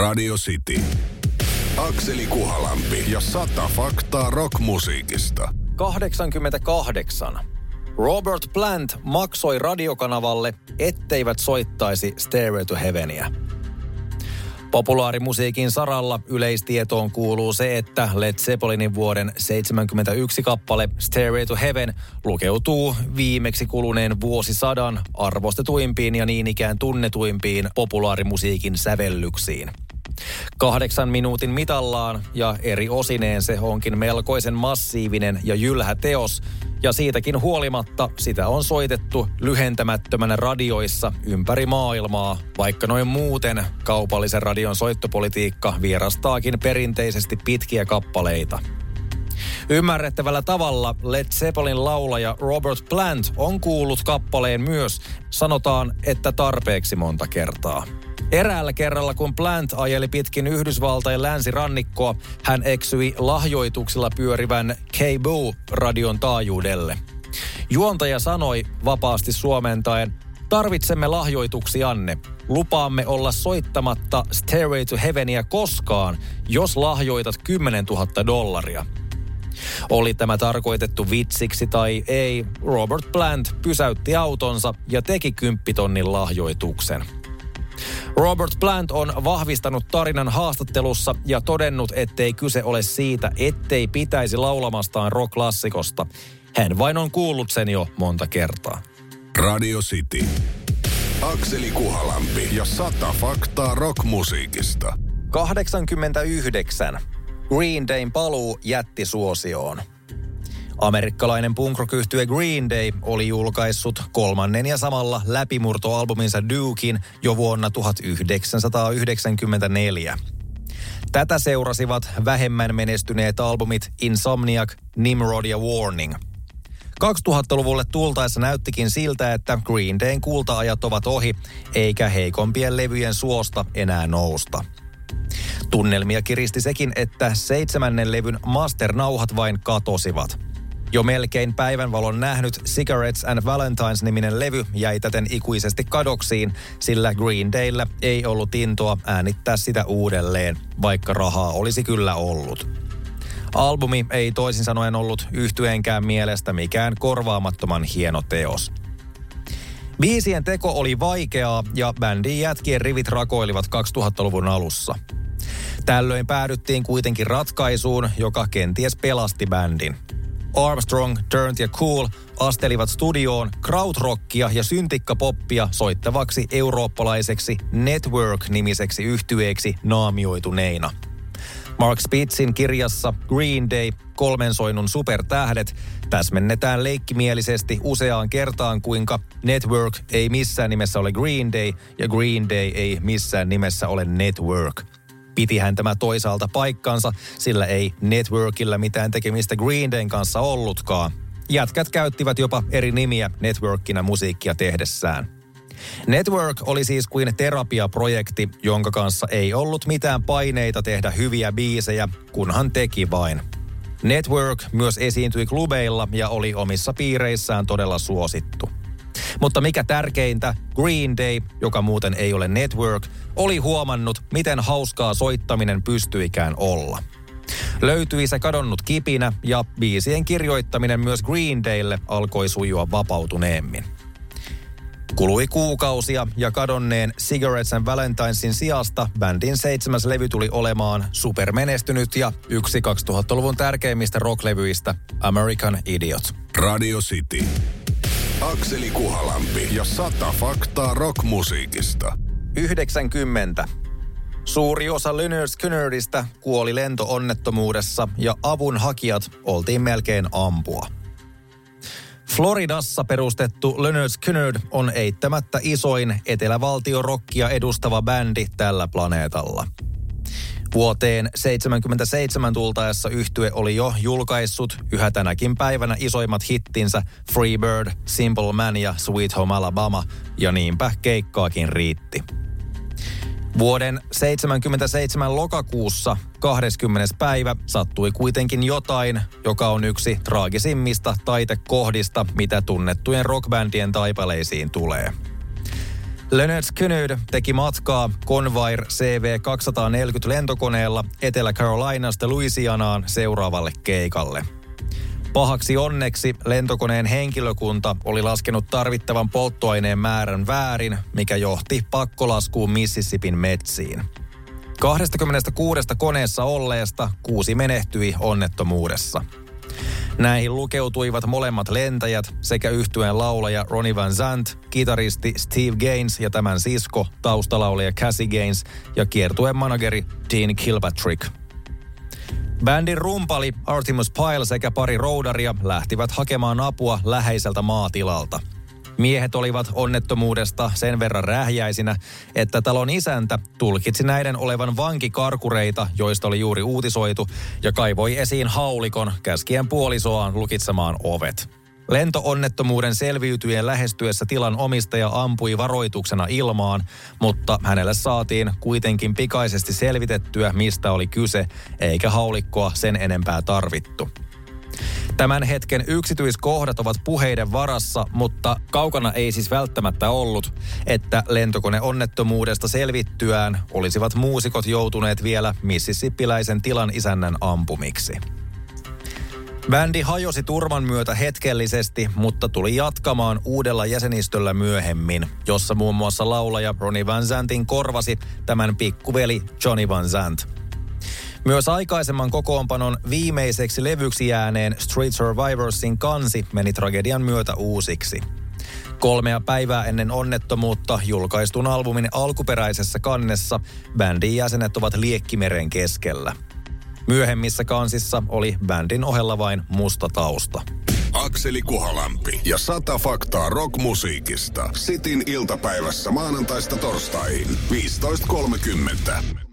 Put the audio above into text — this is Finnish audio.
Radio City. Akseli Kuhalampi ja sata faktaa rockmusiikista. 88. Robert Plant maksoi radiokanavalle, etteivät soittaisi Stairway to Heavenia. Populaarimusiikin saralla yleistietoon kuuluu se, että Led Zeppelinin vuoden 1971 kappale Stairway to Heaven lukeutuu viimeksi kuluneen vuosisadan arvostetuimpiin ja niin ikään tunnetuimpiin populaarimusiikin sävellyksiin. Kahdeksan minuutin mitallaan ja eri osineen se onkin melkoisen massiivinen ja jylhä teos, ja siitäkin huolimatta sitä on soitettu lyhentämättömänä radioissa ympäri maailmaa, vaikka noin muuten kaupallisen radion soittopolitiikka vierastaakin perinteisesti pitkiä kappaleita. Ymmärrettävällä tavalla Led Zeppelin laulaja Robert Plant on kuullut kappaleen myös, sanotaan, että tarpeeksi monta kertaa. Eräällä kerralla, kun Plant ajeli pitkin Yhdysvaltain länsirannikkoa, hän eksyi lahjoituksilla pyörivän K-Boo-radion taajuudelle. Juontaja sanoi vapaasti suomentaen, tarvitsemme lahjoituksianne. Lupaamme olla soittamatta Stairway to Heavenia koskaan, jos lahjoitat 10 000 dollaria. Oli tämä tarkoitettu vitsiksi tai ei, Robert Plant pysäytti autonsa ja teki kymppitonnin lahjoituksen. Robert Plant on vahvistanut tarinan haastattelussa ja todennut, ettei kyse ole siitä, ettei pitäisi laulamastaan rock-klassikosta. Hän vain on kuullut sen jo monta kertaa. Radio City. Akseli Kuhalampi ja sata faktaa rockmusiikista. 89. Green Dayn paluu jätti suosioon. Amerikkalainen punkrokyhtye Green Day oli julkaissut kolmannen ja samalla läpimurtoalbuminsa Dukein jo vuonna 1994. Tätä seurasivat vähemmän menestyneet albumit Insomniac, Nimrod ja Warning. 2000-luvulle tultaessa näyttikin siltä, että Green Dayn kultaajat ovat ohi, eikä heikompien levyjen suosta enää nousta. Tunnelmia kiristi sekin, että seitsemännen levyn masternauhat vain katosivat – jo melkein päivänvalon nähnyt Cigarettes and Valentines-niminen levy jäi täten ikuisesti kadoksiin, sillä Green Dayllä ei ollut intoa äänittää sitä uudelleen, vaikka rahaa olisi kyllä ollut. Albumi ei toisin sanoen ollut yhtyeenkään mielestä mikään korvaamattoman hieno teos. Biisien teko oli vaikeaa ja bändin jätkien rivit rakoilivat 2000-luvun alussa. Tällöin päädyttiin kuitenkin ratkaisuun, joka kenties pelasti bändin – Armstrong, Turnt ja Cool astelivat studioon krautrockia ja syntikkapoppia soittavaksi eurooppalaiseksi Network-nimiseksi yhtyeeksi naamioituneina. Mark Spitzin kirjassa Green Day, kolmen soinnun supertähdet, täsmennetään leikkimielisesti useaan kertaan, kuinka Network ei missään nimessä ole Green Day ja Green Day ei missään nimessä ole Network – Pitihän tämä toisaalta paikkansa, sillä ei Networkilla mitään tekemistä Green Dayn kanssa ollutkaan. Jätkät käyttivät jopa eri nimiä Networkina musiikkia tehdessään. Network oli siis kuin terapiaprojekti, jonka kanssa ei ollut mitään paineita tehdä hyviä biisejä, kunhan teki vain. Network myös esiintyi klubeilla ja oli omissa piireissään todella suosittu. Mutta mikä tärkeintä, Green Day, joka muuten ei ole network, oli huomannut, miten hauskaa soittaminen pystyikään olla. Löytyi se kadonnut kipinä ja biisien kirjoittaminen myös Green Daylle alkoi sujua vapautuneemmin. Kului kuukausia ja kadonneen Cigarettes and Valentinesin sijasta bändin seitsemäs levy tuli olemaan supermenestynyt ja yksi 2000-luvun tärkeimmistä rocklevyistä American Idiot. Radio City. Akseli Kuhalampi ja sata faktaa rockmusiikista. 90. Suuri osa Lynyrd Skynyrdistä kuoli lentoonnettomuudessa ja avun hakijat oltiin melkein ampua. Floridassa perustettu Lynyrd Skynyrd on eittämättä isoin etelävaltiorokkia edustava bändi tällä planeetalla – Vuoteen 77 tultaessa yhtye oli jo julkaissut yhä tänäkin päivänä isoimmat hittinsä Freebird, Simple Man ja Sweet Home Alabama, ja niinpä keikkaakin riitti. Vuoden 77 lokakuussa 20. päivä sattui kuitenkin jotain, joka on yksi traagisimmista taitekohdista, mitä tunnettujen rockbändien taipaleisiin tulee – Leonard Skinner teki matkaa Convair CV-240 lentokoneella Etelä-Carolinasta Louisianaan seuraavalle keikalle. Pahaksi onneksi lentokoneen henkilökunta oli laskenut tarvittavan polttoaineen määrän väärin, mikä johti pakkolaskuun Mississippin metsiin. 26 koneessa olleesta kuusi menehtyi onnettomuudessa – Näihin lukeutuivat molemmat lentäjät sekä yhtyeen laulaja Ronnie Van Zandt, kitaristi Steve Gaines ja tämän sisko, taustalaulaja Cassie Gaines ja kiertueen manageri Dean Kilpatrick. Bändin rumpali Artemus Pyle sekä pari roudaria lähtivät hakemaan apua läheiseltä maatilalta – Miehet olivat onnettomuudesta sen verran rähjäisinä, että talon isäntä tulkitsi näiden olevan vankikarkureita, joista oli juuri uutisoitu, ja kaivoi esiin haulikon käskien puolisoaan lukitsemaan ovet. Lentoonnettomuuden selviytyjen lähestyessä tilan omistaja ampui varoituksena ilmaan, mutta hänelle saatiin kuitenkin pikaisesti selvitettyä, mistä oli kyse, eikä haulikkoa sen enempää tarvittu. Tämän hetken yksityiskohdat ovat puheiden varassa, mutta kaukana ei siis välttämättä ollut, että lentokoneonnettomuudesta selvittyään olisivat muusikot joutuneet vielä mississippiläisen tilan isännän ampumiksi. Bändi hajosi turman myötä hetkellisesti, mutta tuli jatkamaan uudella jäsenistöllä myöhemmin, jossa muun muassa laulaja Ronnie Van Zantin korvasi tämän pikkuveli Johnny Van Zant. Myös aikaisemman kokoonpanon viimeiseksi levyksi jääneen Street Survivorsin kansi meni tragedian myötä uusiksi. Kolmea päivää ennen onnettomuutta julkaistun albumin alkuperäisessä kannessa bändin jäsenet ovat liekkimeren keskellä. Myöhemmissä kansissa oli bändin ohella vain musta tausta. Akseli Kuhalampi ja sata faktaa rockmusiikista. Sitin iltapäivässä maanantaista torstaihin 15.30.